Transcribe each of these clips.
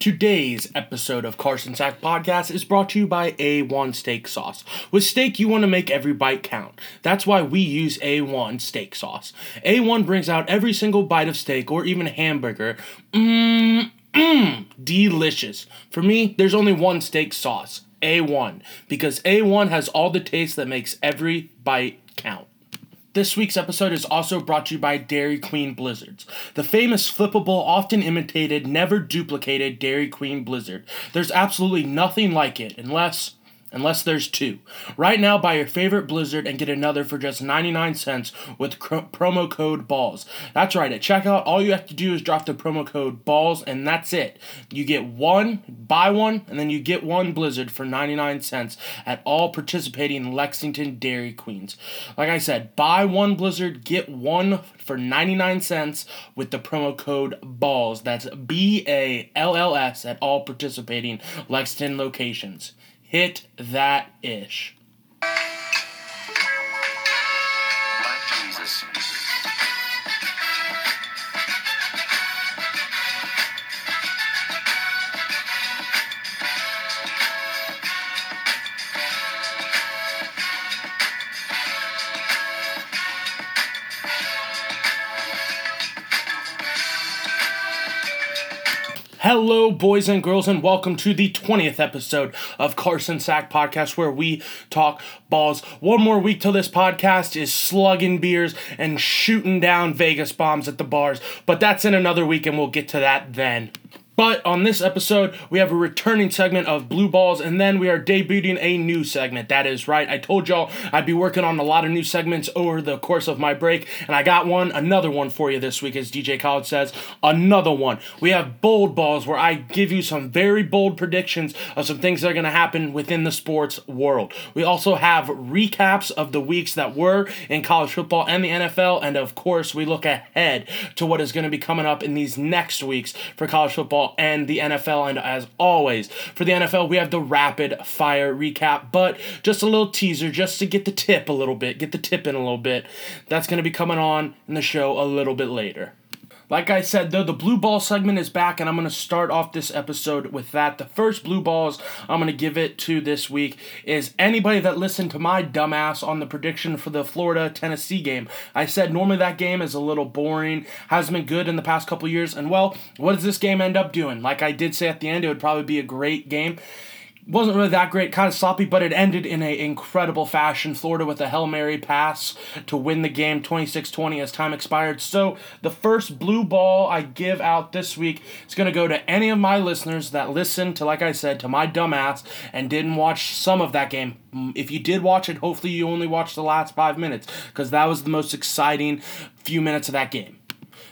Today's episode of Carson Sack Podcast is brought to you by A1 Steak Sauce. With steak, you want to make every bite count. That's why we use A1 Steak Sauce. A1 brings out every single bite of steak or even hamburger. Mmm, mmm, delicious. For me, there's only one steak sauce A1 because A1 has all the taste that makes every bite count. This week's episode is also brought to you by Dairy Queen Blizzards, the famous flippable, often imitated, never duplicated Dairy Queen Blizzard. There's absolutely nothing like it, unless unless there's two. Right now, buy your favorite Blizzard and get another for just 99 cents with cr- promo code BALLS. That's right, at checkout, all you have to do is drop the promo code BALLS, and that's it. You get one, buy one, and then you get one Blizzard for 99 cents at all participating Lexington Dairy Queens. Like I said, buy one Blizzard, get one for 99 cents with the promo code BALLS. That's B A L L S at all participating Lexington locations hit that ish. Hello, boys and girls, and welcome to the 20th episode of Carson Sack Podcast, where we talk balls. One more week till this podcast is slugging beers and shooting down Vegas bombs at the bars, but that's in another week, and we'll get to that then. But on this episode, we have a returning segment of Blue Balls, and then we are debuting a new segment. That is right. I told y'all I'd be working on a lot of new segments over the course of my break, and I got one, another one for you this week, as DJ Khaled says. Another one. We have Bold Balls, where I give you some very bold predictions of some things that are going to happen within the sports world. We also have recaps of the weeks that were in college football and the NFL, and of course, we look ahead to what is going to be coming up in these next weeks for college football and the NFL. And as always, for the NFL, we have the rapid fire recap, but just a little teaser just to get the tip a little bit, get the tip in a little bit. That's going to be coming on in the show a little bit later. Like I said, though, the blue ball segment is back, and I'm going to start off this episode with that. The first blue balls I'm going to give it to this week is anybody that listened to my dumbass on the prediction for the Florida Tennessee game. I said normally that game is a little boring, hasn't been good in the past couple years, and well, what does this game end up doing? Like I did say at the end, it would probably be a great game wasn't really that great, kind of sloppy, but it ended in an incredible fashion. Florida with a Hail Mary pass to win the game 26 20 as time expired. So, the first blue ball I give out this week is going to go to any of my listeners that listened to, like I said, to my dumbass and didn't watch some of that game. Mm, if you did watch it, hopefully you only watched the last five minutes because that was the most exciting few minutes of that game.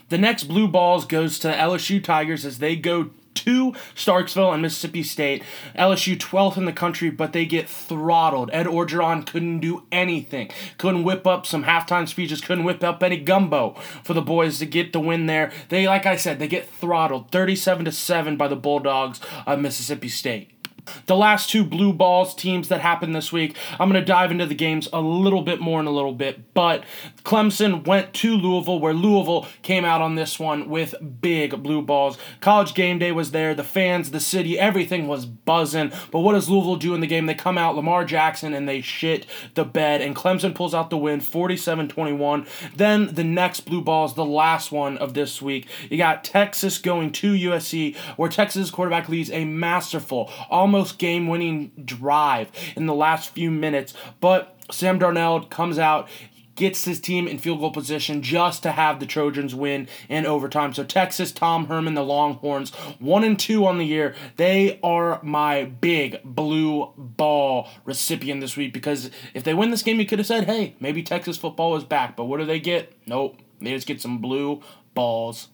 The next blue balls goes to LSU Tigers as they go to Starkville and Mississippi State. LSU 12th in the country, but they get throttled. Ed Orgeron couldn't do anything. Couldn't whip up some halftime speeches, couldn't whip up any gumbo for the boys to get the win there. They, like I said, they get throttled 37 to 7 by the Bulldogs of Mississippi State. The last two blue balls teams that happened this week, I'm going to dive into the games a little bit more in a little bit. But Clemson went to Louisville, where Louisville came out on this one with big blue balls. College game day was there, the fans, the city, everything was buzzing. But what does Louisville do in the game? They come out, Lamar Jackson, and they shit the bed. And Clemson pulls out the win 47 21. Then the next blue balls, the last one of this week, you got Texas going to USC, where Texas quarterback leads a masterful, almost game winning drive in the last few minutes. But Sam Darnold comes out, gets his team in field goal position just to have the Trojans win in overtime. So Texas, Tom Herman, the Longhorns, one and two on the year. They are my big blue ball recipient this week because if they win this game, you could have said, hey, maybe Texas football is back. But what do they get? Nope. They just get some blue balls.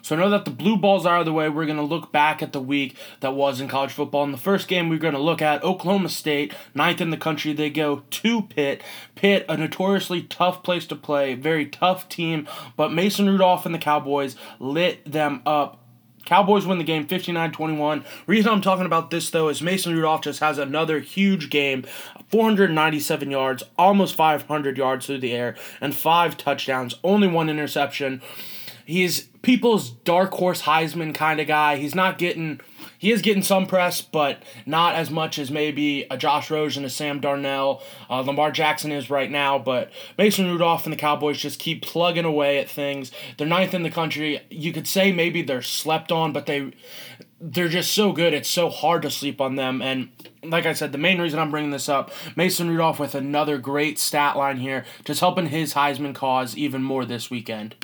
So now that the blue balls are out of the way, we're going to look back at the week that was in college football. In the first game, we're going to look at Oklahoma State, ninth in the country. They go to Pitt. Pitt, a notoriously tough place to play, very tough team, but Mason Rudolph and the Cowboys lit them up Cowboys win the game 59-21. Reason I'm talking about this though is Mason Rudolph just has another huge game, 497 yards, almost 500 yards through the air, and five touchdowns, only one interception. He's people's dark horse Heisman kind of guy. He's not getting he is getting some press, but not as much as maybe a Josh Rosen, a Sam Darnold, uh, Lamar Jackson is right now. But Mason Rudolph and the Cowboys just keep plugging away at things. They're ninth in the country. You could say maybe they're slept on, but they they're just so good. It's so hard to sleep on them. And like I said, the main reason I'm bringing this up, Mason Rudolph with another great stat line here, just helping his Heisman cause even more this weekend.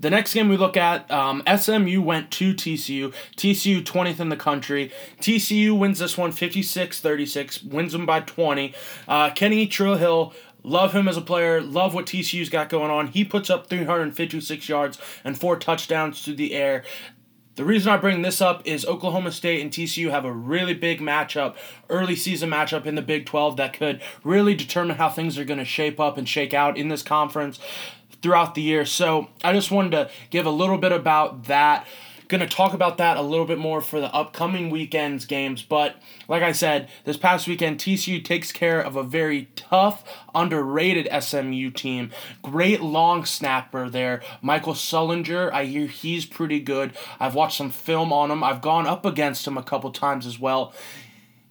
The next game we look at, um, SMU went to TCU. TCU 20th in the country. TCU wins this one 56 36, wins them by 20. Uh, Kenny Trill Hill Love him as a player. Love what TCU's got going on. He puts up 356 yards and four touchdowns to the air. The reason I bring this up is Oklahoma State and TCU have a really big matchup, early season matchup in the Big 12 that could really determine how things are going to shape up and shake out in this conference throughout the year. So I just wanted to give a little bit about that. Going to talk about that a little bit more for the upcoming weekend's games. But like I said, this past weekend, TCU takes care of a very tough, underrated SMU team. Great long snapper there. Michael Sullinger, I hear he's pretty good. I've watched some film on him, I've gone up against him a couple times as well.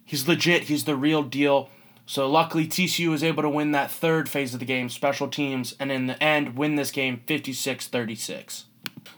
He's legit, he's the real deal. So luckily, TCU was able to win that third phase of the game, special teams, and in the end, win this game 56 36.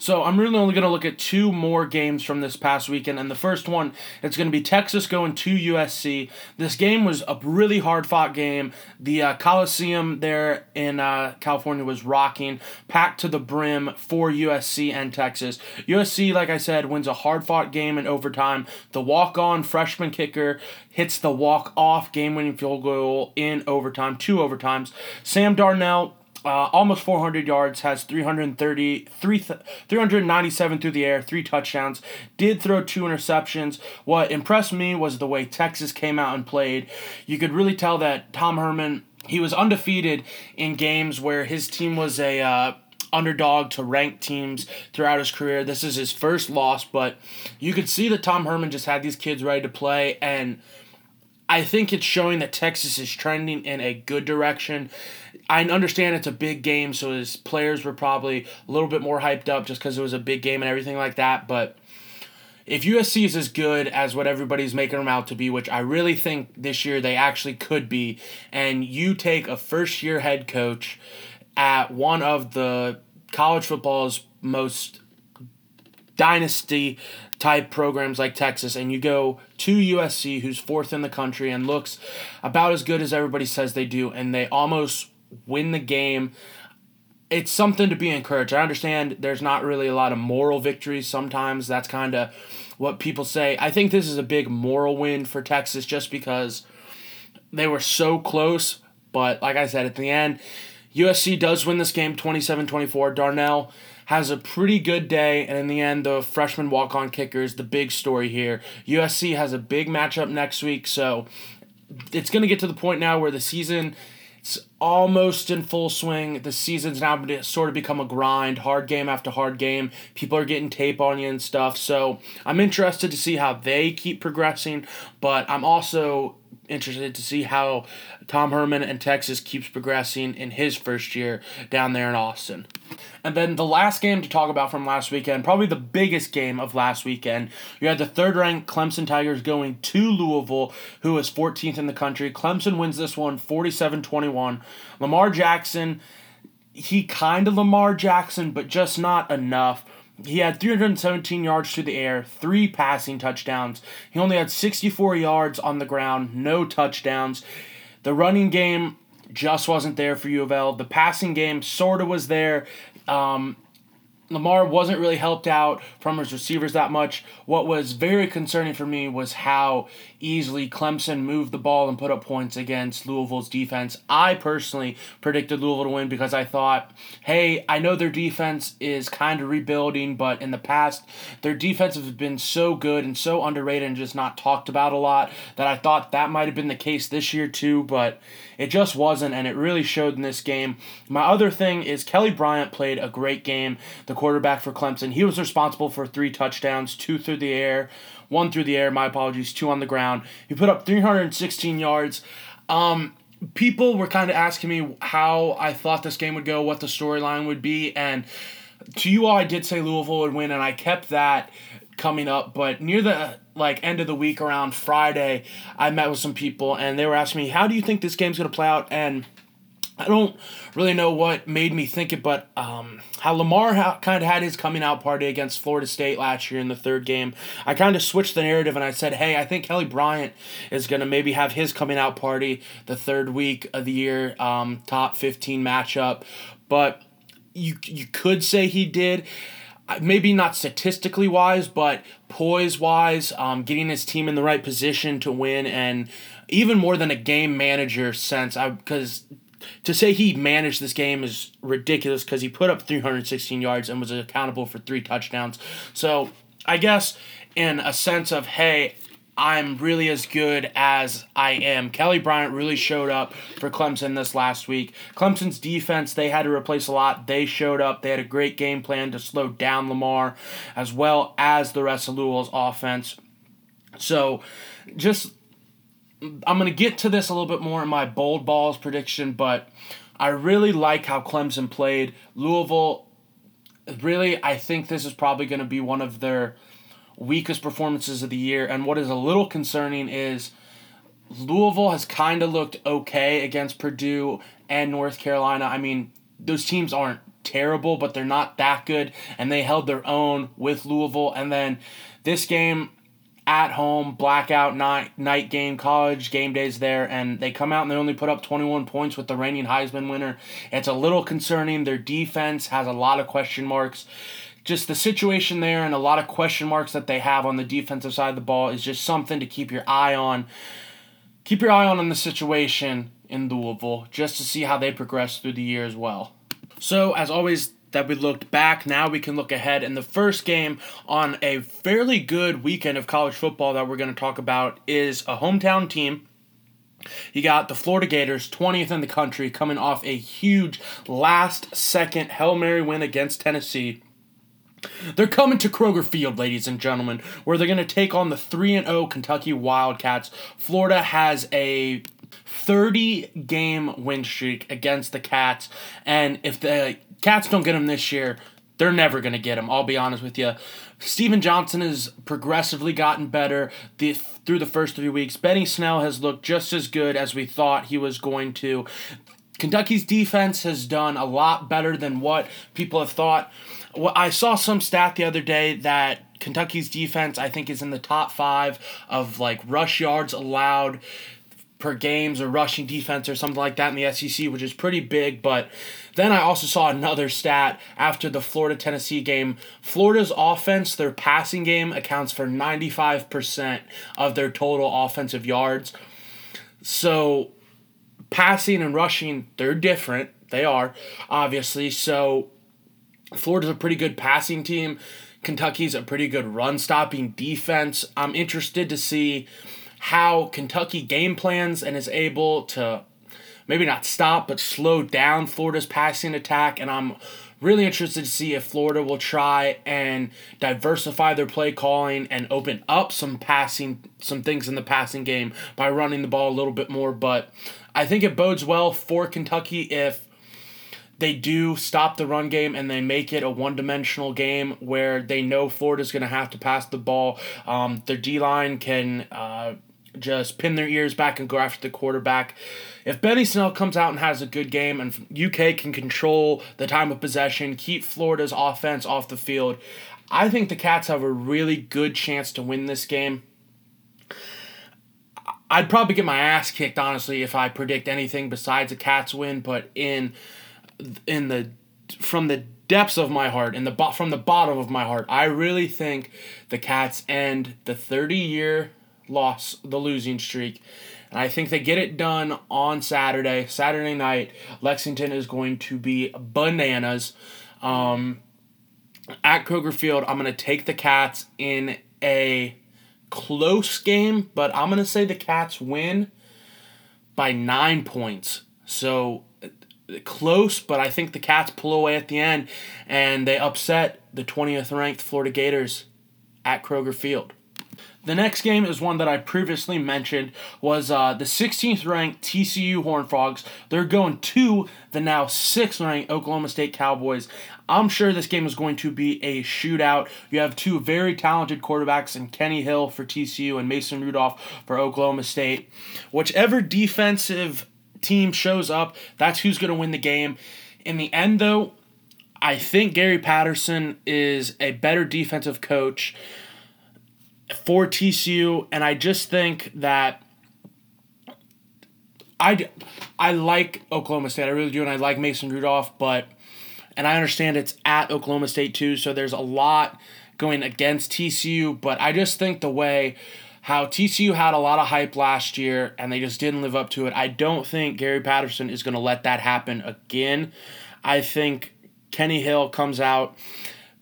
So I'm really only going to look at two more games from this past weekend, and the first one it's going to be Texas going to USC. This game was a really hard fought game. The uh, Coliseum there in uh, California was rocking, packed to the brim for USC and Texas. USC, like I said, wins a hard fought game in overtime. The walk on freshman kicker hits the walk off game winning field goal in overtime, two overtimes. Sam Darnold uh, almost 400 yards, has 330, 397 through the air, three touchdowns. Did throw two interceptions. What impressed me was the way Texas came out and played. You could really tell that Tom Herman he was undefeated in games where his team was a uh, underdog to ranked teams throughout his career. This is his first loss, but you could see that Tom Herman just had these kids ready to play and. I think it's showing that Texas is trending in a good direction. I understand it's a big game, so his players were probably a little bit more hyped up just because it was a big game and everything like that. But if USC is as good as what everybody's making them out to be, which I really think this year they actually could be, and you take a first year head coach at one of the college football's most dynasty type programs like Texas and you go to USC who's fourth in the country and looks about as good as everybody says they do and they almost win the game it's something to be encouraged. I understand there's not really a lot of moral victories sometimes. That's kind of what people say. I think this is a big moral win for Texas just because they were so close. But like I said, at the end, USC does win this game 27 24. Darnold has a pretty good day, and in the end, the freshman walk on kicker is the big story here. USC has a big matchup next week, so it's going to get to the point now where the season it's almost in full swing. The season's now sort of become a grind, hard game after hard game. People are getting tape on you and stuff. So I'm interested to see how they keep progressing, but I'm also interested to see how Tom Herman and Texas keeps progressing in his first year down there in Austin. And then the last game to talk about from last weekend, probably the biggest game of last weekend, you had the third ranked Clemson Tigers going to Louisville, who is 14th in the country. Clemson wins this one 47 21. Lamar Jackson, he kind of Lamar Jackson, but just not enough. He had 317 yards through the air, three passing touchdowns. He only had 64 yards on the ground, no touchdowns. The running game just wasn't there for U of L. The passing game sort of was there. Um, Lamar wasn't really helped out from his receivers that much. What was very concerning for me was how easily Clemson moved the ball and put up points against Louisville's defense. I personally predicted Louisville to win because I thought, hey, I know their defense is kind of rebuilding, but in the past, their defense has been so good and so underrated and just not talked about a lot that I thought that might have been the case this year too, but it just wasn't, and it really showed in this game. My other thing is Kelly Bryant played a great game, the quarterback for Clemson. He was responsible for three touchdowns, two through the air one through the air, my apologies, two on the ground. He put up 316 yards. Um, people were kind of asking me how I thought this game would go, what the storyline would be, and to you all, I did say Louisville would win, and I kept that coming up. But near the like end of the week, around Friday, I met with some people, and they were asking me, "How do you think this game's gonna play out?" And I don't really know what made me think it, but um, how Lamar ha- kind of had his coming out party against Florida State last year in the third game. I kind of switched the narrative and I said, hey, I think Kelly Bryant is going to maybe have his coming out party the third week of the year, um, top 15 matchup. But you, you could say he did maybe not statistically wise, but poise wise, um, getting his team in the right position to win, and even more than a game manager sense. I because to say he managed this game is ridiculous because he put up 316 yards and was accountable for three touchdowns. So I guess in a sense of hey. I'm really as good as I am. Kelly Bryant really showed up for Clemson this last week. Clemson's defense, they had to replace a lot. They showed up. They had a great game plan to slow down Lamar as well as the rest of Louisville's offense. So, just I'm going to get to this a little bit more in my bold balls prediction, but I really like how Clemson played. Louisville, really, I think this is probably going to be one of their weakest performances of the year. And what is a little concerning is Louisville has kind of looked okay against Purdue and North Carolina. I mean, those teams aren't terrible, but they're not that good, and they held their own with Louisville. And then this game, at home blackout night night game college game days there and they come out and they only put up 21 points with the reigning Heisman winner. It's a little concerning. Their defense has a lot of question marks. Just the situation there and a lot of question marks that they have on the defensive side of the ball is just something to keep your eye on. Keep your eye on in the situation in Louisville just to see how they progress through the year as well. So, as always, that we looked back. Now we can look ahead. And the first game on a fairly good weekend of college football that we're going to talk about is a hometown team. You got the Florida Gators, 20th in the country, coming off a huge last second Hail Mary win against Tennessee. They're coming to Kroger Field, ladies and gentlemen, where they're going to take on the 3 and 0 Kentucky Wildcats. Florida has a 30 game win streak against the Cats, and if the Cats don't get them this year, they're never going to get him. I'll be honest with you. Stephen Johnson has progressively gotten better the, through the first three weeks. Benny Snell has looked just as good as we thought he was going to. Kentucky's defense has done a lot better than what people have thought. Well, I saw some stat the other day that Kentucky's defense, I think, is in the top five of like rush yards allowed per games or rushing defense or something like that in the SEC, which is pretty big. But then I also saw another stat after the Florida Tennessee game. Florida's offense, their passing game, accounts for 95% of their total offensive yards. So passing and rushing, they're different. They are, obviously. So Florida's a pretty good passing team. Kentucky's a pretty good run stopping defense. I'm interested to see how Kentucky game plans and is able to maybe not stop but slow down Florida's passing attack and I'm really interested to see if Florida will try and diversify their play calling and open up some passing some things in the passing game by running the ball a little bit more but I think it bodes well for Kentucky if they do stop the run game and they make it a one dimensional game where they know Florida's going to have to pass the ball. Um, their D line can uh, just pin their ears back and go after the quarterback. If Benny Snell comes out and has a good game and UK can control the time of possession, keep Florida's offense off the field, I think the Cats have a really good chance to win this game. I'd probably get my ass kicked honestly if I predict anything besides a Cats win, but in in the from the depths of my heart, in the from the bottom of my heart, I really think the Cats end the 30 year loss, the losing streak. And I think they get it done on Saturday, Saturday night. Lexington is going to be bananas. Um, at Kroger Field, I'm going to take the Cats in a close game, but I'm going to say the Cats win by nine points. So close, but I think the Cats pull away at the end and they upset the 20th ranked Florida Gators at Kroger Field. The next game is one that I previously mentioned was uh, the 16th ranked TCU Horned Frogs. They're going to the now 6th ranked Oklahoma State Cowboys. I'm sure this game is going to be a shootout. You have two very talented quarterbacks in Kenny Hill for TCU and Mason Rudolph for Oklahoma State. Whichever defensive team shows up, that's who's going to win the game. In the end, though, I think Gary Patterson is a better defensive coach for TCU, and I just think that I, I like Oklahoma State. I really do, and I like Mason Rudolph, but and I understand it's at Oklahoma State too, so there's a lot going against TCU, but I just think the way how TCU had a lot of hype last year and they just didn't live up to it. I don't think Gary Patterson is going to let that happen again. I think Kenny Hill comes out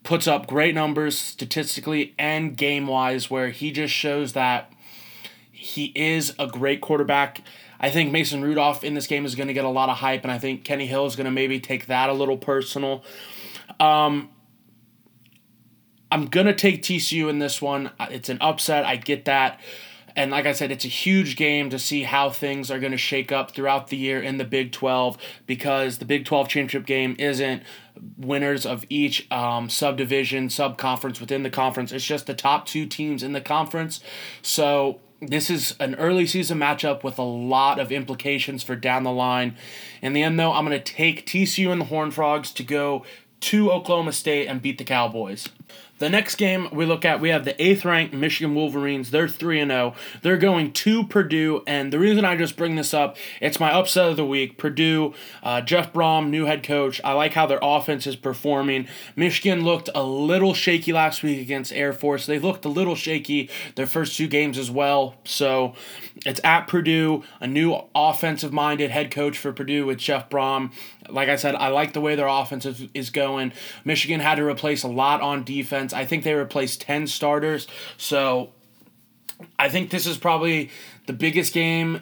puts up great numbers statistically and game wise, where he just shows that he is a great quarterback. I think Mason Rudolph in this game is going to get a lot of hype, and I think Kenny Hill is going to maybe take that a little personal. Um, I'm to take TCU in this one. It's an upset. I get that. And like I said, it's a huge game to see how things are going to shake up throughout the year in the Big 12 because the Big 12 championship game isn't winners of each um, subdivision, subconference within the conference. It's just the top two teams in the conference. So this is an early season matchup with a lot of implications for down the line. In the end, though, I'm going to take TCU and the Horned Frogs to go to Oklahoma State and beat the Cowboys. The next game we look at, we have the eighth ranked Michigan Wolverines. They're 3 0. They're going to Purdue. And the reason I just bring this up, it's my upset of the week. Purdue, uh, Jeff Brohm, new head coach. I like how their offense is performing. Michigan looked a little shaky last week against Air Force. They looked a little shaky their first two games as well. So it's at Purdue, a new offensive minded head coach for Purdue with Jeff Brohm. Like I said, I like the way their offense is, is going. Michigan had to replace a lot on defense defense. I think they replaced 10 starters. So I think this is probably the biggest game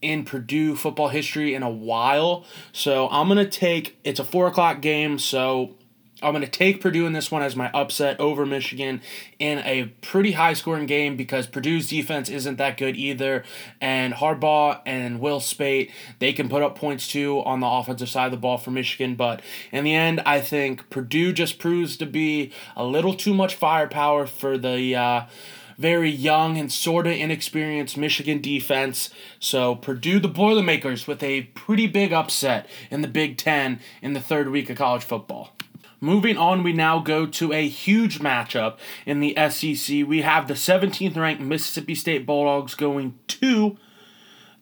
in Purdue football history in a while. So I'm going to take, it's a 4 o'clock game. So I'm going to take Purdue in this one as my upset over Michigan in a pretty high scoring game because Purdue's defense isn't that good either. And Harbaugh and Will Speight, they can put up points too on the offensive side of the ball for Michigan. But in the end, I think Purdue just proves to be a little too much firepower for the. Uh, very young and sort of inexperienced Michigan defense. So Purdue, the Boilermakers, with a pretty big upset in the Big Ten in the third week of college football. Moving on, we now go to a huge matchup in the SEC. We have the 17th ranked Mississippi State Bulldogs going to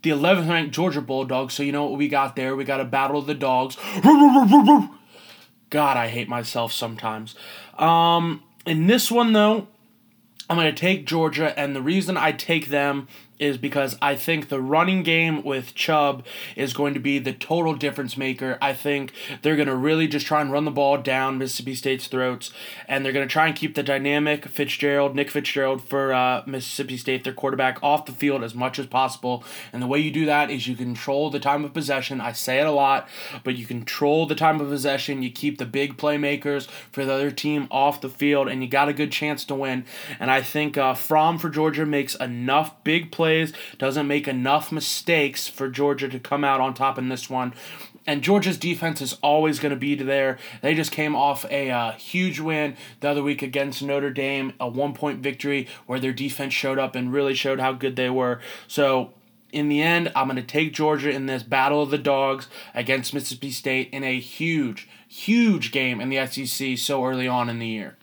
the 11th ranked Georgia Bulldogs. So, you know what we got there? We got a battle of the dogs. God, I hate myself sometimes. Um, in this one, though, I'm going to take Georgia, and the reason I take them is because I think the running game with Chubb is going to be the total difference maker. I think they're going to really just try and run the ball down Mississippi State's throats, and they're going to try and keep the dynamic Fitzgerald, Nick Fitzgerald for uh, Mississippi State, their quarterback, off the field as much as possible. And the way you do that is you control the time of possession. I say it a lot, but you control the time of possession. You keep the big playmakers for the other team off the field, and you got a good chance to win. And I think uh, Fromm for Georgia makes enough big plays plays, doesn't make enough mistakes for Georgia to come out on top in this one. And Georgia's defense is always going to be there. They just came off a uh, huge win the other week against Notre Dame, a one point victory where their defense showed up and really showed how good they were. So, in the end, I'm going to take Georgia in this battle of the dogs against Mississippi State in a huge, huge game in the SEC so early on in the year.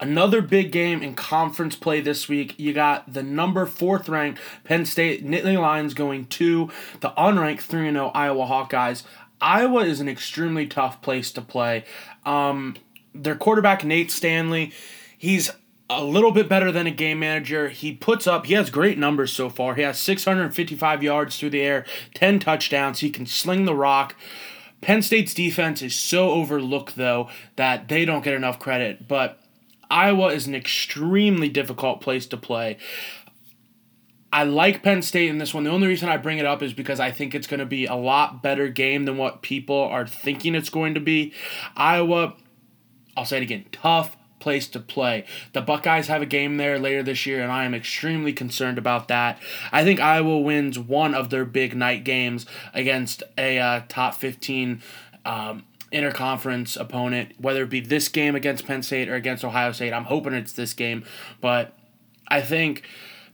Another big game in conference play this week. You got the number fourth ranked Penn State Nittany Lions going to the unranked 3 0 Iowa Hawkeyes. Iowa is an extremely tough place to play. Um, their quarterback, Nate Stanley, he's a little bit better than a game manager. He puts up, he has great numbers so far. He has 655 yards through the air, 10 touchdowns. He can sling the rock. Penn State's defense is so overlooked, though, that they don't get enough credit. But Iowa is an extremely difficult place to play. I like Penn State in this one. The only reason I bring it up is because I think it's going to be a lot better game than what people are thinking it's going to be. Iowa, I'll say it again, tough place to play. The Buckeyes have a game there later this year, and I am extremely concerned about that. I think Iowa wins one of their big night games against a uh, top 15 um, interconference opponent, whether it be this game against Penn State or against Ohio State. I'm hoping it's this game, but I think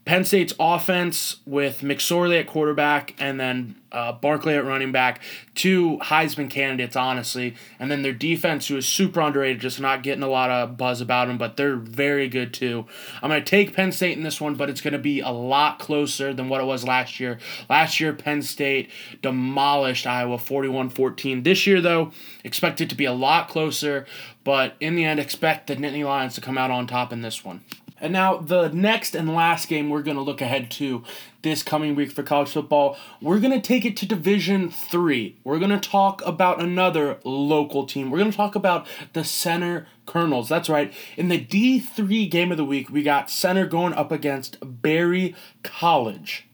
Penn State's offense with McSorley at quarterback and then uh, Barkley at running back, two Heisman candidates, honestly, and then their defense, who is super underrated, just not getting a lot of buzz about them, but they're very good too. I'm going to take Penn State in this one, but it's going to be a lot closer than what it was last year. Last year, Penn State demolished Iowa 41 14. This year, though, expect it to be a lot closer, but in the end, expect the Nittany Lions to come out on top in this one. And now, the next and last game we're going to look ahead to this coming week for college football, we're going to take it to Division 3. We're going to talk about another local team. We're going to talk about the Centre Colonels. That's right. In the D3 game of the week, we got Centre going up against Berry College.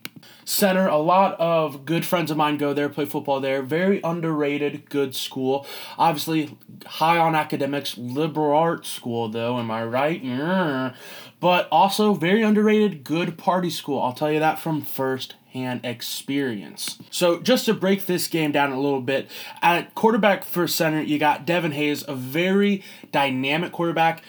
Centre, a lot of good friends of mine go there, play football there. Very underrated, good school. Obviously, high on academics, liberal arts school, though, am I right? But also very underrated, good party school. I'll tell you that from first hand experience. So, just to break this game down a little bit, at quarterback for Centre, you got Devin Hayes, a very dynamic quarterback,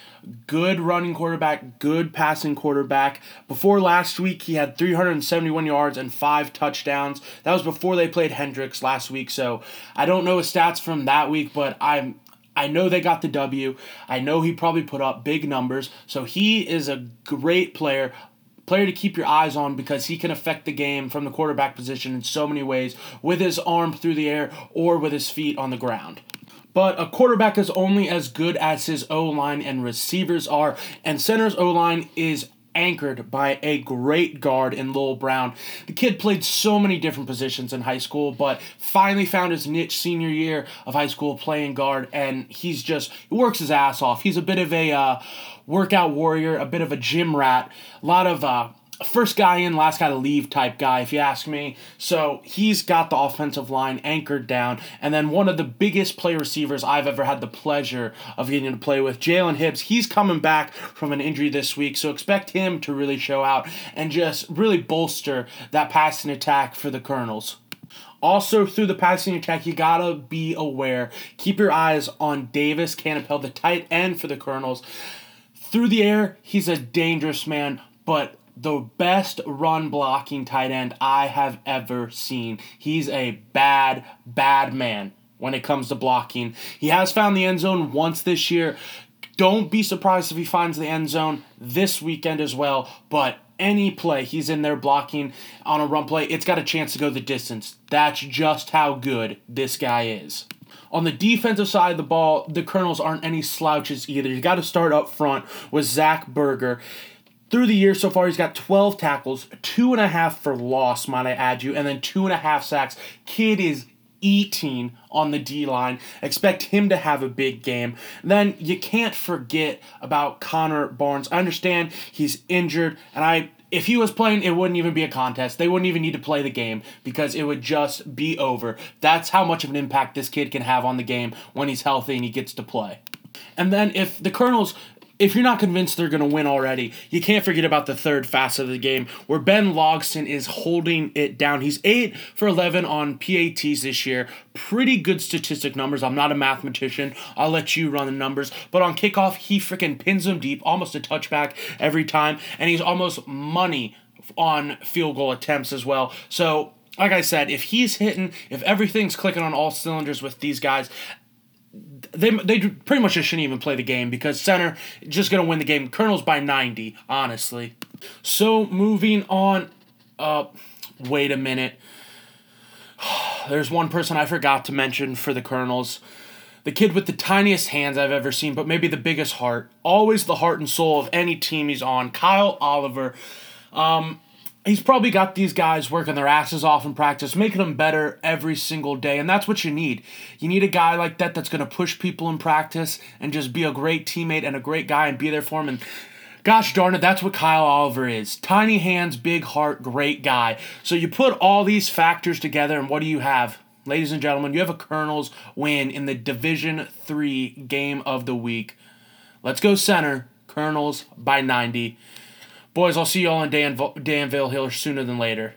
good running quarterback, good passing quarterback. Before last week, he had 371 yards and five touchdowns. That was before they played Hendrix last week. So, I don't know his stats from that week, but I'm I know they got the W. I know he probably put up big numbers. So he is a great player, player to keep your eyes on because he can affect the game from the quarterback position in so many ways with his arm through the air or with his feet on the ground. But a quarterback is only as good as his O line and receivers are, and Centre's O line is anchored by a great guard in Lowell Brown. The kid played so many different positions in high school, but finally found his niche senior year of high school playing guard, and he's just he works his ass off. He's a bit of a uh, workout warrior, a bit of a gym rat, a lot of uh, first guy in, last guy to leave type guy, if you ask me. So he's got the offensive line anchored down. And then one of the biggest play receivers I've ever had the pleasure of getting to play with, Jalen Hibbs. He's coming back from an injury this week, so expect him to really show out and just really bolster that passing attack for the Colonels. Also, through the passing attack, you gotta be aware. Keep your eyes on Davis Canapel, the tight end for the Colonels. Through the air, he's a dangerous man, but the best run blocking tight end I have ever seen. He's a bad, bad man when it comes to blocking. He has found the end zone once this year. Don't be surprised if he finds the end zone this weekend as well, but any play he's in there blocking on a run play, it's got a chance to go the distance. That's just how good this guy is. On the defensive side of the ball, the Colonels aren't any slouches either. You got to start up front with Zach Berger. Through the year so far, he's got 12 tackles, two and a half for loss, might I add you, and then two and a half sacks. Kid is eating on the D line. Expect him to have a big game. Then you can't forget about Connor Barnes. I understand he's injured, and I if he was playing, it wouldn't even be a contest. They wouldn't even need to play the game because it would just be over. That's how much of an impact this kid can have on the game when he's healthy and he gets to play. And then if the Colonels if you're not convinced they're going to win already, you can't forget about the third facet of the game where Ben Logston is holding it down. He's 8 for 11 on PATs this year. Pretty good statistic numbers. I'm not a mathematician. I'll let you run the numbers. But on kickoff, he freaking pins them deep, almost a touchback every time. And he's almost money on field goal attempts as well. So like I said, if he's hitting, if everything's clicking on all cylinders with these guys, they they pretty much just shouldn't even play the game because Centre just gonna win the game. Colonels by ninety, honestly. So moving on. Uh, wait a minute. There's one person I forgot to mention for the Colonels. The kid with the tiniest hands I've ever seen, but maybe the biggest heart. Always the heart and soul of any team he's on. Kyle Oliver. Um, he's probably got these guys working their asses off in practice, making them better every single day. And that's what you need. You need a guy like that that's going to push people in practice and just be a great teammate and a great guy and be there for him. And gosh darn it, that's what Kyle Oliver is. Tiny hands, big heart, great guy. So you put all these factors together, and what do you have? Ladies and gentlemen, you have a Colonels win in the Division 3 game of the week. Let's go Centre. Colonels by 90. Boys, I'll see you all in Danville Hill sooner than later.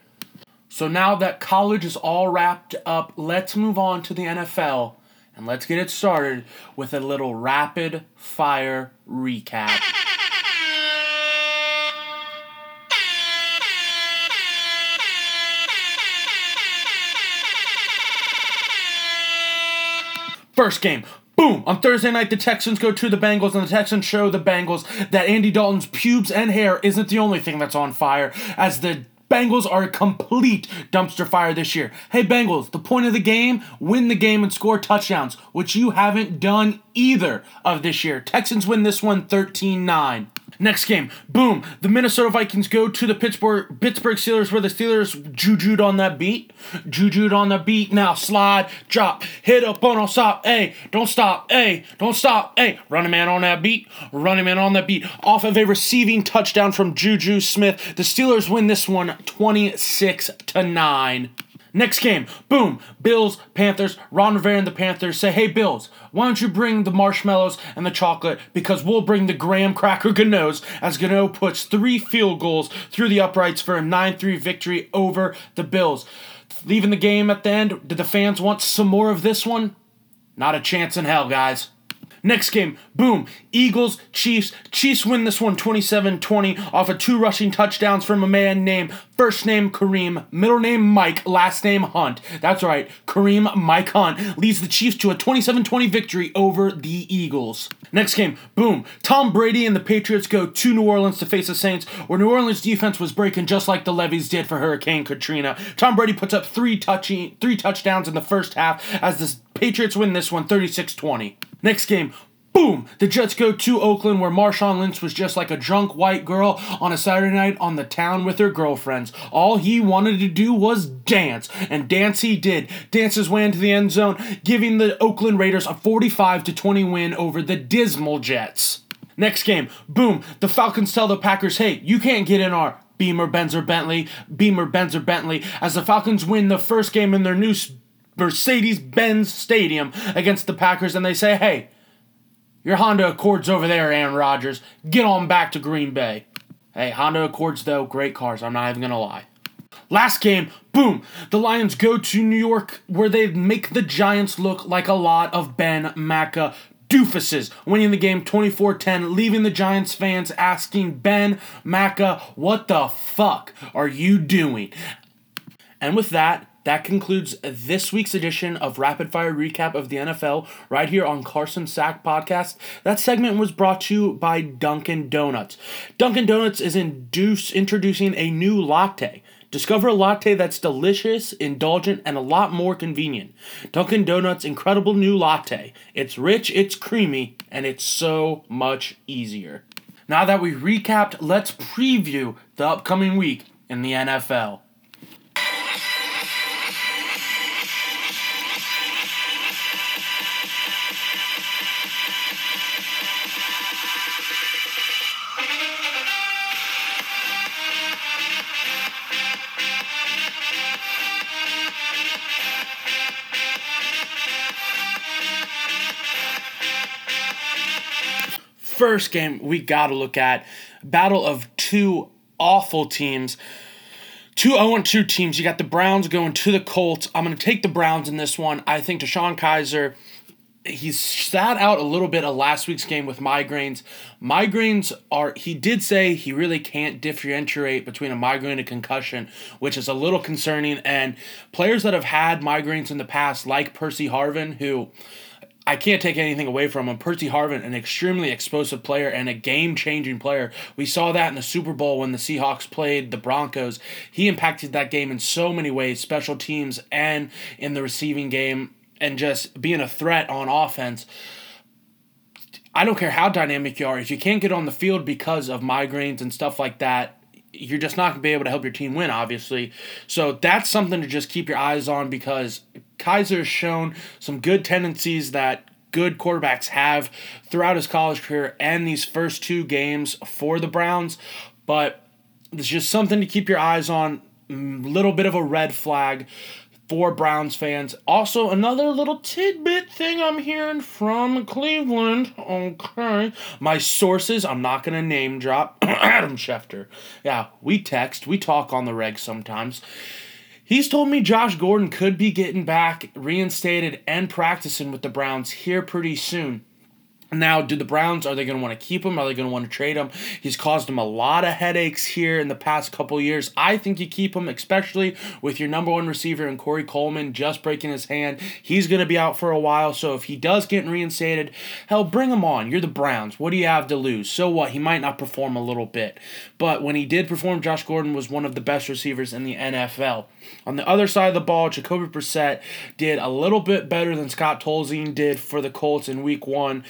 So now that college is all wrapped up, let's move on to the NFL and let's get it started with a little rapid fire recap. First game. Boom! On Thursday night, the Texans go to the Bengals, and the Texans show the Bengals that Andy Dalton's pubes and hair isn't the only thing that's on fire, as the Bengals are a complete dumpster fire this year. Hey, Bengals, the point of the game win the game and score touchdowns, which you haven't done either of this year. Texans win this one 13 9. Next game, boom. The Minnesota Vikings go to the Pittsburgh Pittsburgh Steelers, where the Steelers jujued on that beat, jujued on the beat. Now slide, drop, hit up on, stop, hey, don't stop, hey, don't stop, hey. Running man on that beat, running man on that beat. Off of a receiving touchdown from Juju Smith, the Steelers win this one 26 to nine. Next game, boom, Bills, Panthers, Ron Rivera and the Panthers say, hey, Bills, why don't you bring the marshmallows and the chocolate because we'll bring the graham cracker Ganoes as Gano puts three field goals through the uprights for a 9-3 victory over the Bills. Leaving the game at the end, did the fans want some more of this one? Not a chance in hell, guys. Next game, boom, Eagles, Chiefs. Chiefs win this one 27 20 off of two rushing touchdowns from a man named first name Kareem, middle name Mike, last name Hunt. That's right, Kareem Mike Hunt leads the Chiefs to a 27 20 victory over the Eagles. Next game, boom, Tom Brady and the Patriots go to New Orleans to face the Saints, where New Orleans defense was breaking just like the levees did for Hurricane Katrina. Tom Brady puts up three touching, three touchdowns in the first half as the Patriots win this one 36 20. Next game, boom! The Jets go to Oakland where Marshawn Lynch was just like a drunk white girl on a Saturday night on the town with her girlfriends. All he wanted to do was dance, and dance he did. Dance his way into the end zone, giving the Oakland Raiders a 45 to 20 win over the dismal Jets. Next game, boom! The Falcons tell the Packers, hey, you can't get in our Beamer, Benz, or Bentley, Beamer, Benz, or Bentley, as the Falcons win the first game in their new Mercedes Benz Stadium against the Packers, and they say, hey, your Honda Accords over there, Aaron Rodgers. Get on back to Green Bay. Hey, Honda Accords, though, great cars. I'm not even going to lie. Last game, boom, the Lions go to New York where they make the Giants look like a lot of Ben Maca doofuses, winning the game 24 10, leaving the Giants fans asking Ben Maca, what the fuck are you doing? And with that, that concludes this week's edition of Rapid Fire Recap of the NFL right here on Carson Sack Podcast. That segment was brought to you by Dunkin' Donuts. Dunkin' Donuts is induce, introducing a new latte. Discover a latte that's delicious, indulgent, and a lot more convenient. Dunkin' Donuts' incredible new latte. It's rich, it's creamy, and it's so much easier. Now that we recapped, let's preview the upcoming week in the NFL. First game we got to look at battle of two awful teams. Two 0 2 teams. You got the Browns going to the Colts. I'm going to take the Browns in this one. I think DeShone Kizer, he sat out a little bit of last week's game with migraines. Migraines are, he did say he really can't differentiate between a migraine and concussion, which is a little concerning. And players that have had migraines in the past, like Percy Harvin, who I can't take anything away from him. Percy Harvin, an extremely explosive player and a game changing player. We saw that in the Super Bowl when the Seahawks played the Broncos. He impacted that game in so many ways, special teams and in the receiving game, and just being a threat on offense. I don't care how dynamic you are, if you can't get on the field because of migraines and stuff like that, you're just not going to be able to help your team win, obviously. So that's something to just keep your eyes on because Kizer has shown some good tendencies that good quarterbacks have throughout his college career and these first two games for the Browns. But it's just something to keep your eyes on. A little bit of a red flag for Browns fans. Also, another little tidbit thing I'm hearing from Cleveland. Okay. My sources, I'm not going to name drop. Adam Schefter. Yeah, we text, we talk on the reg sometimes. He's told me Josh Gordon could be getting back, reinstated, and practicing with the Browns here pretty soon. Now, do the Browns are they going to want to keep him? Are they going to want to trade him? He's caused them a lot of headaches here in the past couple years. I think you keep him, especially with your number one receiver and Corey Coleman just breaking his hand. He's going to be out for a while, so if he does get reinstated, hell, bring him on. You're the Browns. What do you have to lose? So what? He might not perform a little bit, but when he did perform, Josh Gordon was one of the best receivers in the NFL. On the other side of the ball, Jacoby Brissett did a little bit better than Scott Tolzien did for the Colts in Week One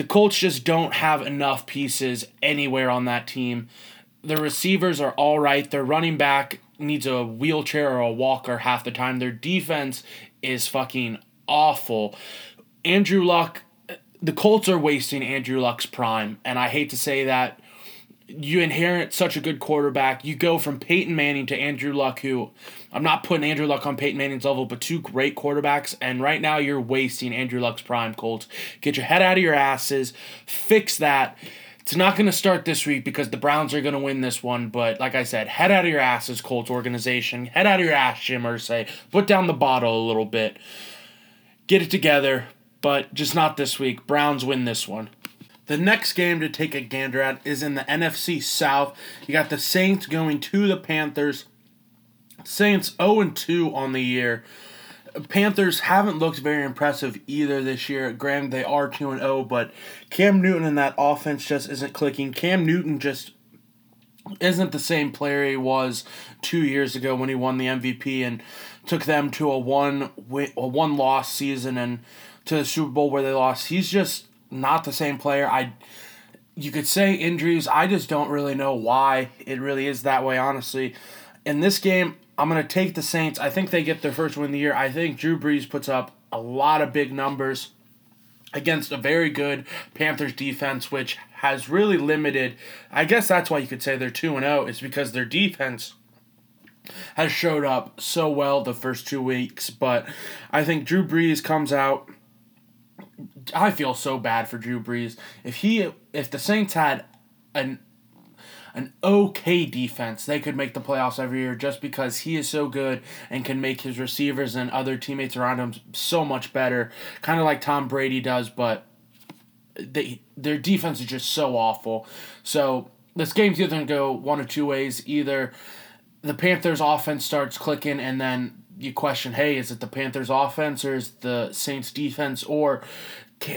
the Colts just don't have enough pieces anywhere on that team. The receivers are all right. Their running back needs a wheelchair or a walker half the time. Their defense is fucking awful. Andrew Luck, the Colts are wasting Andrew Luck's prime, and I hate to say that. You inherit such a good quarterback. You go from Peyton Manning to Andrew Luck, who I'm not putting Andrew Luck on Peyton Manning's level, but two great quarterbacks. And right now you're wasting Andrew Luck's prime, Colts. Get your head out of your asses. Fix that. It's not going to start this week because the Browns are going to win this one. But like I said, head out of your asses, Colts organization. Head out of your ass, Jim Irsay. Put down the bottle a little bit. Get it together, but just not this week. Browns win this one. The next game to take a gander at is in the NFC South. You got the Saints going to the Panthers. Saints 0 2 on the year. Panthers haven't looked very impressive either this year. Granted, they are 2 0, but Cam Newton and that offense just isn't clicking. Cam Newton just isn't the same player he was two years ago when he won the MVP and took them to a one win, a one loss season and to the Super Bowl where they lost. He's just not the same player. I you could say injuries. I just don't really know why it really is that way. Honestly, in this game, I'm going to take the Saints. I think they get their first win of the year. I think Drew Brees puts up a lot of big numbers against a very good Panthers defense, which has really limited. I guess that's why you could say they're 2 and 0, is because their defense has showed up so well the first two weeks. But I think Drew Brees comes out. I feel so bad for Drew Brees. If he, if the Saints had an an okay defense. They could make the playoffs every year just because he is so good and can make his receivers and other teammates around him so much better. Kind of like Tom Brady does, but they their defense is just so awful. So this game's either gonna go one of two ways. Either the Panthers offense starts clicking and then you question, hey, is it the Panthers offense or is the Saints defense or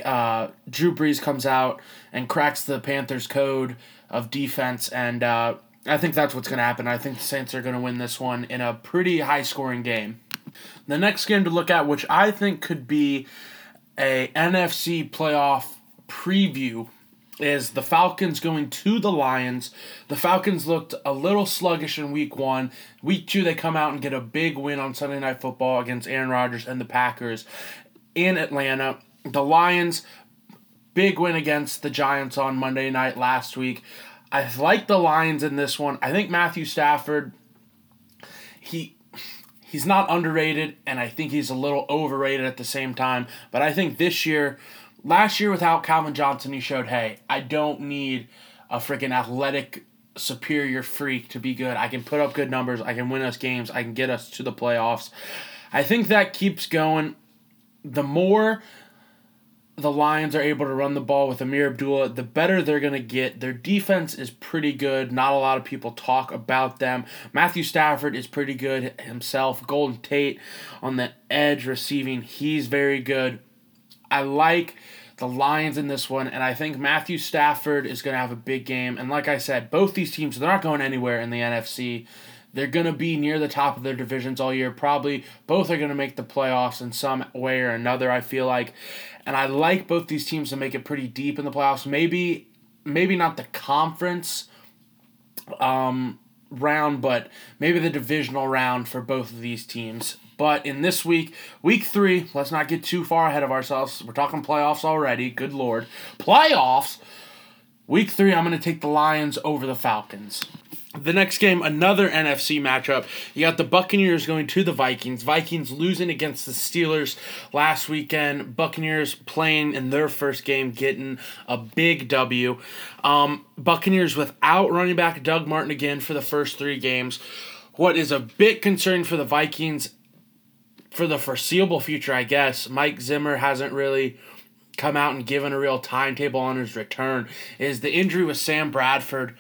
uh, Drew Brees comes out and cracks the Panthers code of defense, and uh, I think that's what's going to happen. I think the Saints are going to win this one in a pretty high scoring game. The next game to look at, which I think could be a NFC playoff preview, is the Falcons going to the Lions. The Falcons looked a little sluggish in week one. Week two, they come out and get a big win on Sunday Night Football against Aaron Rodgers and the Packers in Atlanta. The Lions big win against the Giants on Monday night last week. I like the Lions in this one. I think Matthew Stafford, he he's not underrated, and I think he's a little overrated at the same time. But I think this year, last year without Calvin Johnson, he showed, hey, I don't need a freaking athletic superior freak to be good. I can put up good numbers. I can win us games. I can get us to the playoffs. I think that keeps going. The more the Lions are able to run the ball with Ameer Abdullah, the better they're going to get. Their defense is pretty good. Not a lot of people talk about them. Matthew Stafford is pretty good himself. Golden Tate on the edge receiving, he's very good. I like the Lions in this one, and I think Matthew Stafford is going to have a big game. And like I said, both these teams, they're not going anywhere in the NFC. They're going to be near the top of their divisions all year. Probably both are going to make the playoffs in some way or another, I feel like and I like both these teams to make it pretty deep in the playoffs. Maybe maybe not the conference um, round, but maybe the divisional round for both of these teams. But in this week, week three, let's not get too far ahead of ourselves. We're talking playoffs already. Good lord, playoffs. Week three, I'm going to take the Lions over the Falcons. The next game, another NFC matchup. You got the Buccaneers going to the Vikings. Vikings losing against the Steelers last weekend. Buccaneers playing in their first game, getting a big W. Um, Buccaneers without running back Doug Martin again for the first three games. What is a bit concerning for the Vikings for the foreseeable future, I guess, Mike Zimmer hasn't really come out and given a real timetable on his return, is the injury with Sam Bradford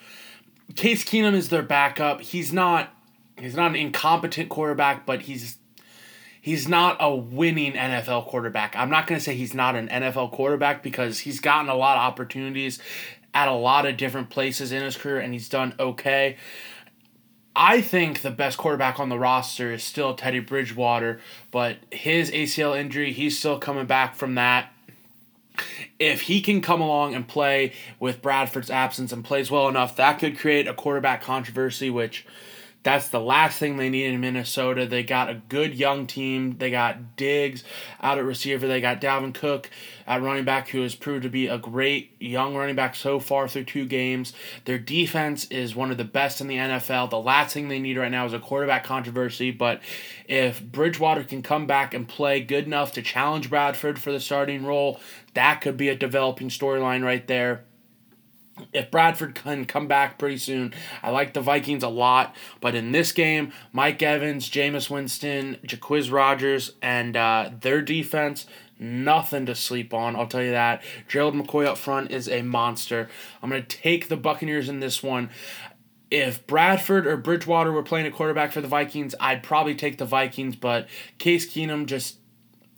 Case Keenum is their backup. He's not he's not an incompetent quarterback, but he's he's not a winning NFL quarterback. I'm not going to say he's not an NFL quarterback because he's gotten a lot of opportunities at a lot of different places in his career and he's done okay. I think the best quarterback on the roster is still Teddy Bridgewater, but his ACL injury, he's still coming back from that. If he can come along and play with Bradford's absence and plays well enough, that could create a quarterback controversy, which that's the last thing they need in Minnesota. They got a good young team. They got Diggs out at receiver. They got Dalvin Cook at running back, who has proved to be a great young running back so far through two games. Their defense is one of the best in the NFL. The last thing they need right now is a quarterback controversy. But if Bridgewater can come back and play good enough to challenge Bradford for the starting role, that could be a developing storyline right there if Bradford can come back pretty soon, I like the Vikings a lot. But in this game, Mike Evans, Jameis Winston, Jacquizz Rodgers, and uh, their defense, nothing to sleep on. I'll tell you that. Gerald McCoy up front is a monster. I'm going to take the Buccaneers in this one. If Bradford or Bridgewater were playing a quarterback for the Vikings, I'd probably take the Vikings, but Case Keenum just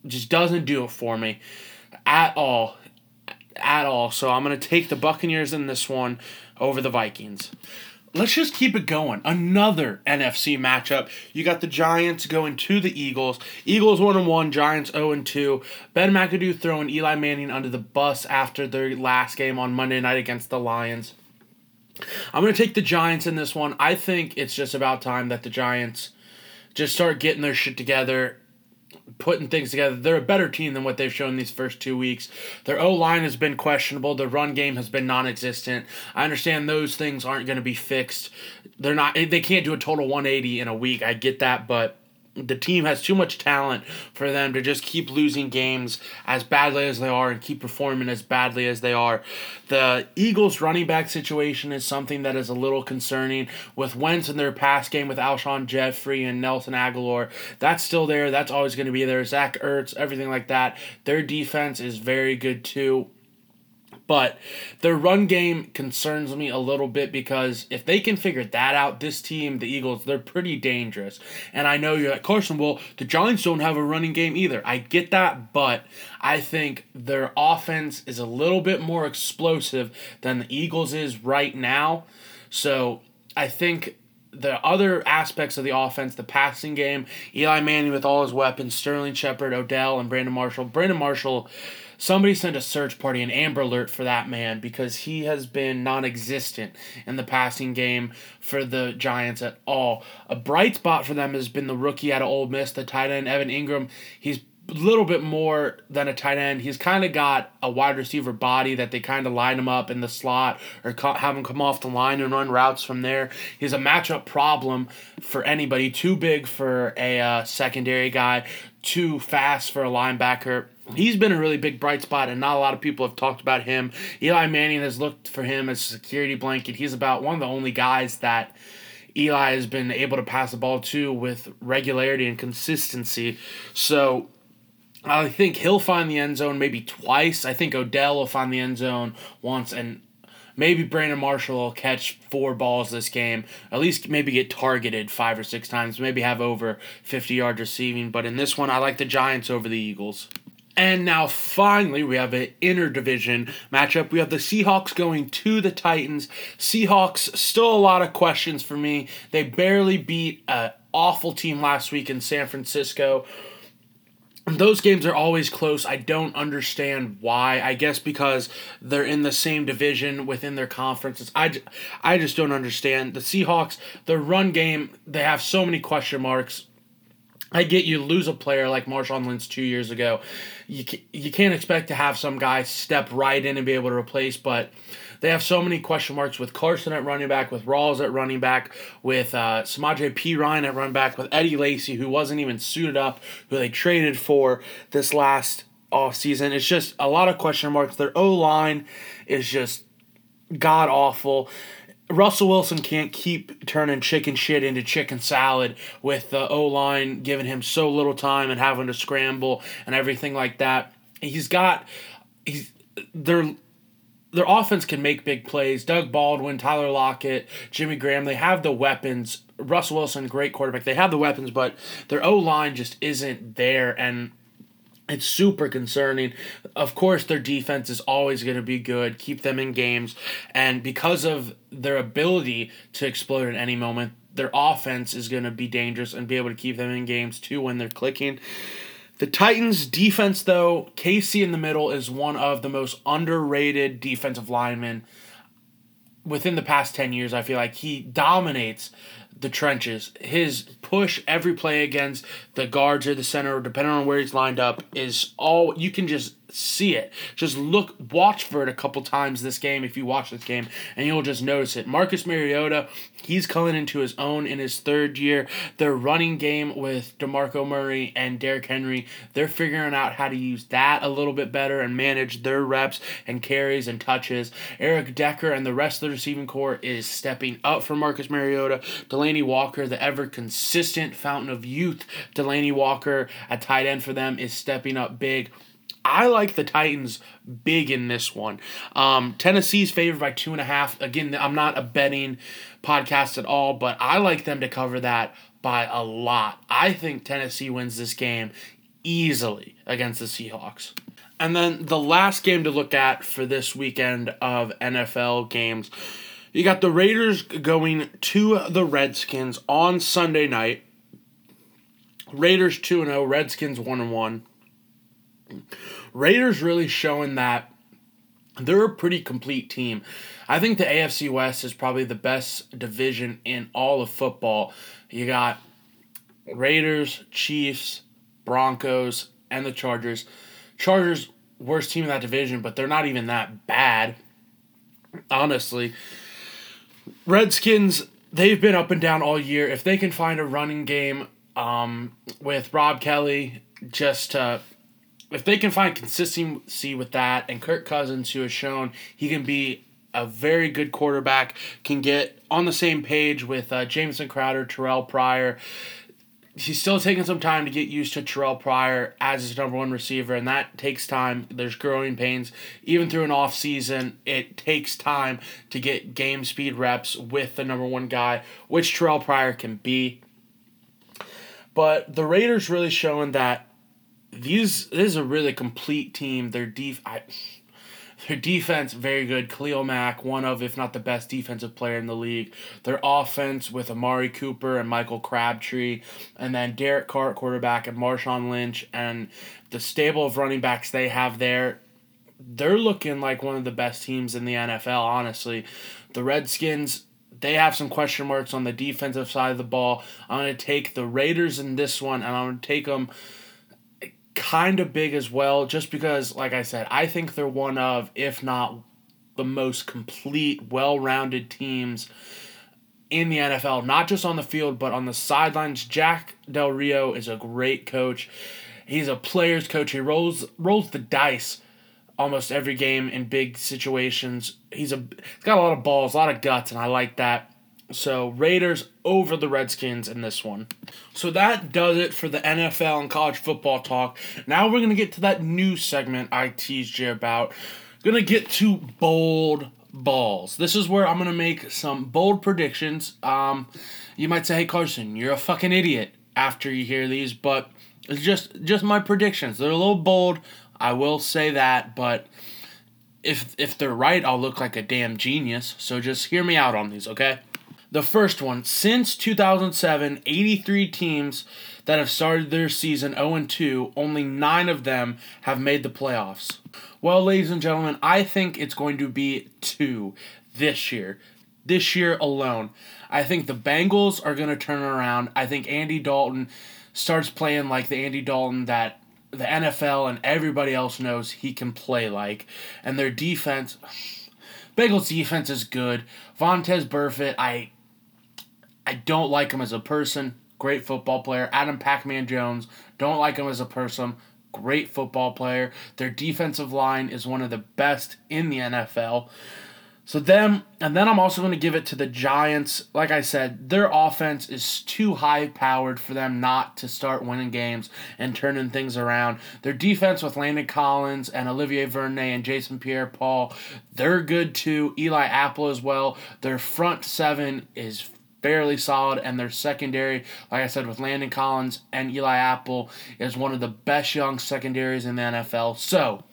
just doesn't do it for me at all at all. So I'm going to take the Buccaneers in this one over the Vikings. Let's just keep it going. Another NFC matchup. You got the Giants going to the Eagles. Eagles 1 and 1, Giants 0 and 2. Ben McAdoo throwing Eli Manning under the bus after their last game on Monday night against the Lions. I'm going to take the Giants in this one. I think it's just about time that the Giants just start getting their shit together putting things together. They're a better team than what they've shown these first two weeks. Their O line has been questionable. Their run game has been non-existent. I understand those things aren't going to be fixed. They're not. They can't do a total 180 in a week. I get that, but the team has too much talent for them to just keep losing games as badly as they are and keep performing as badly as they are. The Eagles running back situation is something that is a little concerning with Wentz in their pass game with Alshon Jeffery and Nelson Agholor. That's still there. That's always going to be there. Zach Ertz, everything like that. Their defense is very good too. But their run game concerns me a little bit because if they can figure that out, this team, the Eagles, they're pretty dangerous. And I know you're like, Carson, well, the Giants don't have a running game either. I get that, but I think their offense is a little bit more explosive than the Eagles is right now. So I think the other aspects of the offense, the passing game, Eli Manning with all his weapons, Sterling Shepard, Odell, and Brandon Marshall. Brandon Marshall somebody sent a search party, an Amber Alert for that man because he has been non existent in the passing game for the Giants at all. A bright spot for them has been the rookie out of Ole Miss, the tight end, Evan Engram. He's a little bit more than a tight end. He's kind of got a wide receiver body that they kind of line him up in the slot or have him come off the line and run routes from there. He's a matchup problem for anybody. Too big for a uh, secondary guy, too fast for a linebacker he's been a really big bright spot, and not a lot of people have talked about him. Eli Manning has looked for him as a security blanket. He's about one of the only guys that Eli has been able to pass the ball to with regularity and consistency. So I think he'll find the end zone maybe twice. I think Odell will find the end zone once, and maybe Brandon Marshall will catch four balls this game. At least maybe get targeted five or six times. Maybe have over 50 yards receiving. But in this one, I like the Giants over the Eagles. And now finally, we have an interdivision matchup. We have the Seahawks going to the Titans. Seahawks, still a lot of questions for me. They barely beat an awful team last week in San Francisco. Those games are always close. I don't understand why. I guess because they're in the same division within their conferences. I, I just don't understand. The Seahawks, their run game, they have so many question marks I get you lose a player like Marshawn Lynch two years ago. You, you can't expect to have some guy step right in and be able to replace, but they have so many question marks with Carson at running back, with Rawls at running back, with uh, Samaje Ryan at running back, with Eddie Lacy, who wasn't even suited up, who they traded for this last off season. It's just a lot of question marks. Their O line is just god awful. Russell Wilson can't keep turning chicken shit into chicken salad with the O line giving him so little time and having to scramble and everything like that. He's got he's their their offense can make big plays. Doug Baldwin, Tyler Lockett, Jimmy Graham, they have the weapons. Russell Wilson, great quarterback. They have the weapons, but their O line just isn't there and it's super concerning. Of course, their defense is always going to be good, keep them in games, and because of their ability to explode at any moment, their offense is going to be dangerous and be able to keep them in games too when they're clicking. The Titans' defense, though, Casey in the middle is one of the most underrated defensive linemen within the past 10 years. I feel like he dominates the trenches. His push every play against the guards or the center, depending on where he's lined up, is all you can just see it. Just look, watch for it a couple times this game if you watch this game, and you'll just notice it. Marcus Mariota, he's coming into his own in his third year. Their running game with DeMarco Murray and Derrick Henry, they're figuring out how to use that a little bit better and manage their reps and carries and touches. Eric Decker and the rest of the receiving corps is stepping up for Marcus Mariota. Delanie Walker, the ever consistent fountain of youth, Delanie Walker at tight end for them is stepping up big. I like the Titans big in this one. Um, Tennessee's favored by two and a half. Again, I'm not a betting podcast at all, but I like them to cover that by a lot. I think Tennessee wins this game easily against the Seahawks. And then the last game to look at for this weekend of NFL games, you got the Raiders going to the Redskins on Sunday night. Raiders 2 0, Redskins 1 1. Raiders really showing that they're a pretty complete team. I think the AFC West is probably the best division in all of football. You got Raiders, Chiefs, Broncos, and the Chargers. Chargers, worst team in that division, but they're not even that bad, honestly. Redskins, they've been up and down all year. If they can find a running game um, with Rob Kelley, just if they can find consistency with that, and Kirk Cousins, who has shown he can be a very good quarterback, can get on the same page with uh, Jamison Crowder, Terrell Pryor. He's still taking some time to get used to Terrell Pryor as his number one receiver, and that takes time. There's growing pains. Even through an off season, it takes time to get game speed reps with the number one guy, which Terrell Pryor can be. But the Raiders really showing that these this is a really complete team. Their def their defense very good. Khalil Mack, one of if not the best defensive player in the league. Their offense with Amari Cooper and Michael Crabtree, and then Derek Carr quarterback and Marshawn Lynch and the stable of running backs they have there. They're looking like one of the best teams in the NFL. Honestly, the Redskins they have some question marks on the defensive side of the ball. I'm going to take the Raiders in this one, and I'm going to take them kind of big as well, just because, like I said, I think they're one of, if not the most complete, well rounded teams in the NFL, not just on the field, but on the sidelines. Jack Del Rio is a great coach. He's a player's coach. He rolls rolls the dice almost every game in big situations. He's a he's got a lot of balls, a lot of guts, and I like that. So Raiders over the Redskins in this one. So that does it for the NFL and college football talk. Now we're gonna get to that new segment I teased you about. Gonna get to bold balls. This is where I'm gonna make some bold predictions. Um, you might say, "Hey Carson, you're a fucking idiot." After you hear these, but it's just just my predictions. They're a little bold. I will say that, but if if they're right, I'll look like a damn genius. So just hear me out on these, okay? The first one, since 2007, 83 teams that have started their season 0 2, only 9 of them have made the playoffs. Well, ladies and gentlemen, I think it's going to be 2 this year. This year alone. I think the Bengals are going to turn around. I think Andy Dalton starts playing like the Andy Dalton that the NFL and everybody else knows he can play like. And their defense Bengals defense is good. Vontaze Burfict, I I don't like him as a person. Great football player. Adam Pac-Man Jones, don't like him as a person. Great football player. Their defensive line is one of the best in the NFL. So them, and then I'm also going to give it to the Giants. Like I said, their offense is too high powered for them not to start winning games and turning things around. Their defense with Landon Collins and Olivier Vernon and Jason Pierre-Paul, they're good too. Eli Apple as well. Their front seven is fairly solid, and their secondary, like I said, with Landon Collins and Eli Apple, is one of the best young secondaries in the NFL. So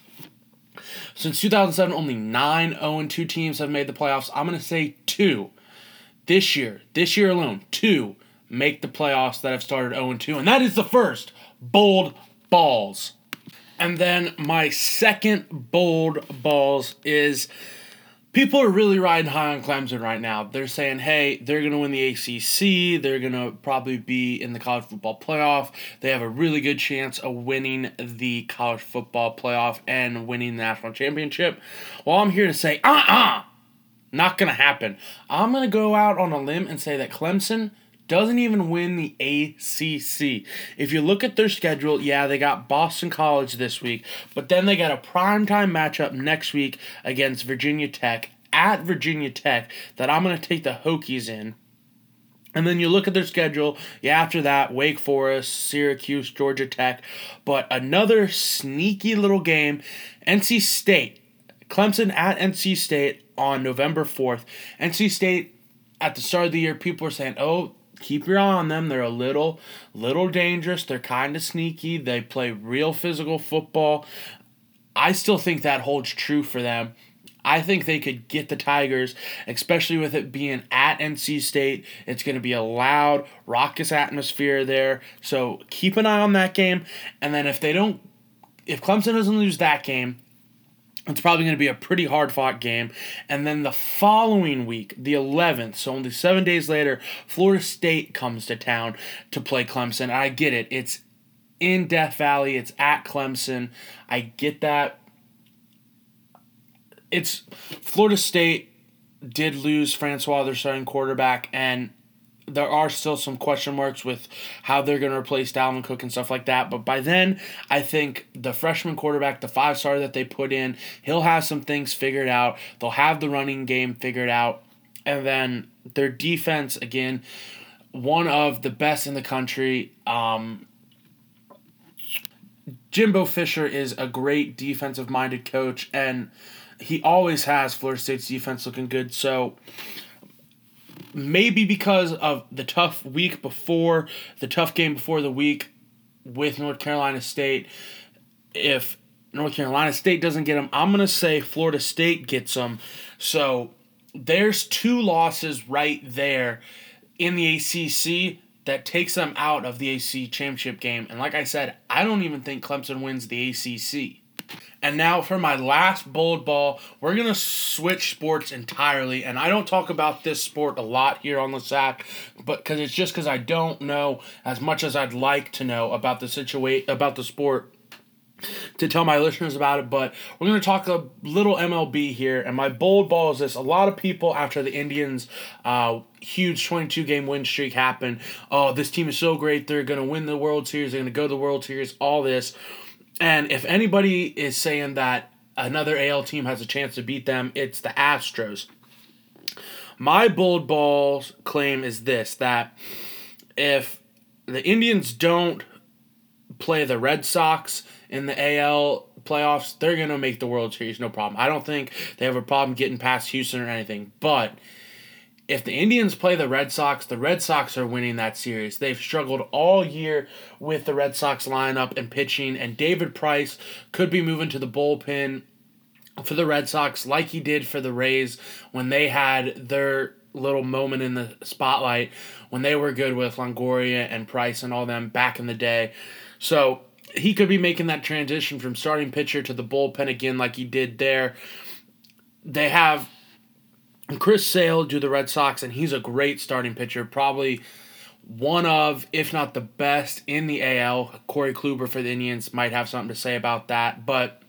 since 2007, only nine 0 2 teams have made the playoffs. I'm going to say two. This year, this year alone, two make the playoffs that have started 0 2. And that is the first bold balls. And then my second bold balls is people are really riding high on Clemson right now. They're saying, hey, they're going to win the ACC. They're going to probably be in the college football playoff. They have a really good chance of winning the college football playoff and winning the national championship. Well, I'm here to say, uh uh-uh, uh, not going to happen. I'm going to go out on a limb and say that Clemson doesn't even win the ACC. If you look at their schedule, yeah, they got Boston College this week, but then they got a primetime matchup next week against Virginia Tech at Virginia Tech that I'm going to take the Hokies in. And then you look at their schedule, yeah, after that, Wake Forest, Syracuse, Georgia Tech, but another sneaky little game, NC State. Clemson at NC State on November 4th. NC State at the start of the year, people were saying, oh, keep your eye on them. They're a little, little dangerous. They're kind of sneaky. They play real physical football. I still think that holds true for them. I think they could get the Tigers, especially with it being at NC State. It's going to be a loud, raucous atmosphere there. So keep an eye on that game. And then if they don't, if Clemson doesn't lose that game, it's probably going to be a pretty hard fought game. And then the following week, the 11th, so only seven days later, Florida State comes to town to play Clemson. I get it. It's in Death Valley, it's at Clemson. I get that. It's Florida State did lose Francois, their starting quarterback, and there are still some question marks with how they're going to replace Dalvin Cook and stuff like that. But by then, I think the freshman quarterback, the five star that they put in, he'll have some things figured out. They'll have the running game figured out. And then their defense, again, one of the best in the country. Um, Jimbo Fisher is a great defensive minded coach, and he always has Florida State's defense looking good. So maybe because of the tough week before, the tough game before the week with North Carolina State, if North Carolina State doesn't get them, I'm going to say Florida State gets them. So there's two losses right there in the ACC that takes them out of the ACC championship game. And like I said, I don't even think Clemson wins the ACC. And now for my last bold ball, we're going to switch sports entirely. And I don't talk about this sport a lot here on the sack, but because it's just because I don't know as much as I'd like to know about the situation, about the sport to tell my listeners about it, but we're going to talk a little MLB here. And my bold ball is this a lot of people, after the Indians' uh, huge 22 game win streak happened, oh, this team is so great. They're going to win the World Series. They're going to go to the World Series, all this. And if anybody is saying that another AL team has a chance to beat them, it's the Astros. My bold balls claim is this that if the Indians don't play the Red Sox in the AL playoffs, they're going to make the World Series, no problem. I don't think they have a problem getting past Houston or anything. But if the Indians play the Red Sox, the Red Sox are winning that series. They've struggled all year with the Red Sox lineup and pitching, and David Price could be moving to the bullpen for the Red Sox like he did for the Rays when they had their little moment in the spotlight when they were good with Longoria and Price and all them back in the day. So he could be making that transition from starting pitcher to the bullpen again like he did there. They have Chris Sale do the Red Sox, and he's a great starting pitcher. Probably one of, if not the best in the AL. Corey Kluber for the Indians might have something to say about that. But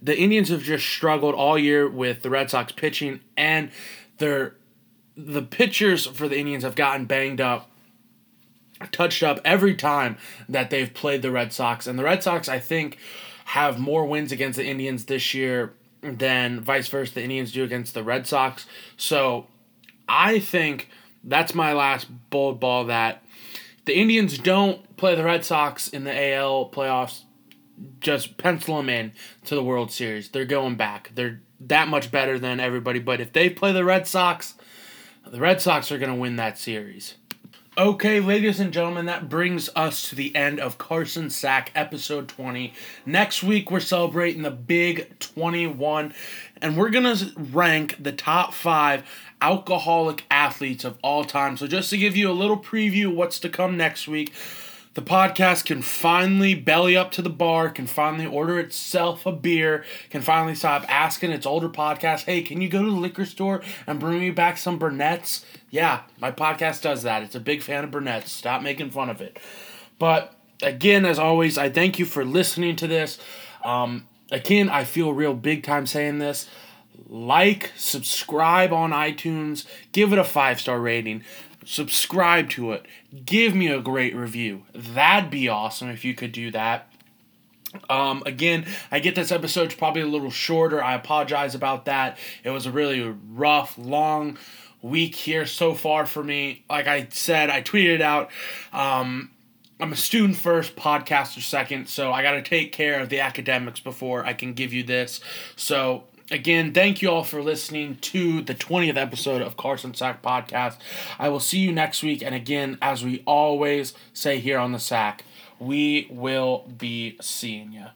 the Indians have just struggled all year with the Red Sox pitching, and their the pitchers for the Indians have gotten banged up, touched up every time that they've played the Red Sox. And the Red Sox, I think, have more wins against the Indians this year than vice versa the Indians do against the Red Sox. So I think that's my last bold ball that the Indians don't play the Red Sox in the AL playoffs. Just pencil them in to the World Series. They're going back. They're that much better than everybody. But if they play the Red Sox, the Red Sox are going to win that series. Okay, ladies and gentlemen, that brings us to the end of Carson Sack episode 20. Next week, we're celebrating the big 21, and we're going to rank the top five alcoholic athletes of all time. So, just to give you a little preview what's to come next week, the podcast can finally belly up to the bar, can finally order itself a beer, can finally stop asking its older podcast, hey, can you go to the liquor store and bring me back some Burnett's? Yeah, my podcast does that. It's a big fan of Burnett's. Stop making fun of it. But again, as always, I thank you for listening to this. Um, again, I feel real big time saying this. Like, subscribe on iTunes, give it a five star rating subscribe to it, give me a great review. That'd be awesome if you could do that. Um, again, I get this episode's probably a little shorter. I apologize about that. It was a really rough, long week here so far for me. Like I said, I tweeted it out. Um, I'm a student first, podcaster second, so I got to take care of the academics before I can give you this. So Again, thank you all for listening to the 20th episode of Carson Sack Podcast. I will see you next week. And again, as we always say here on the Sack, we will be seeing you.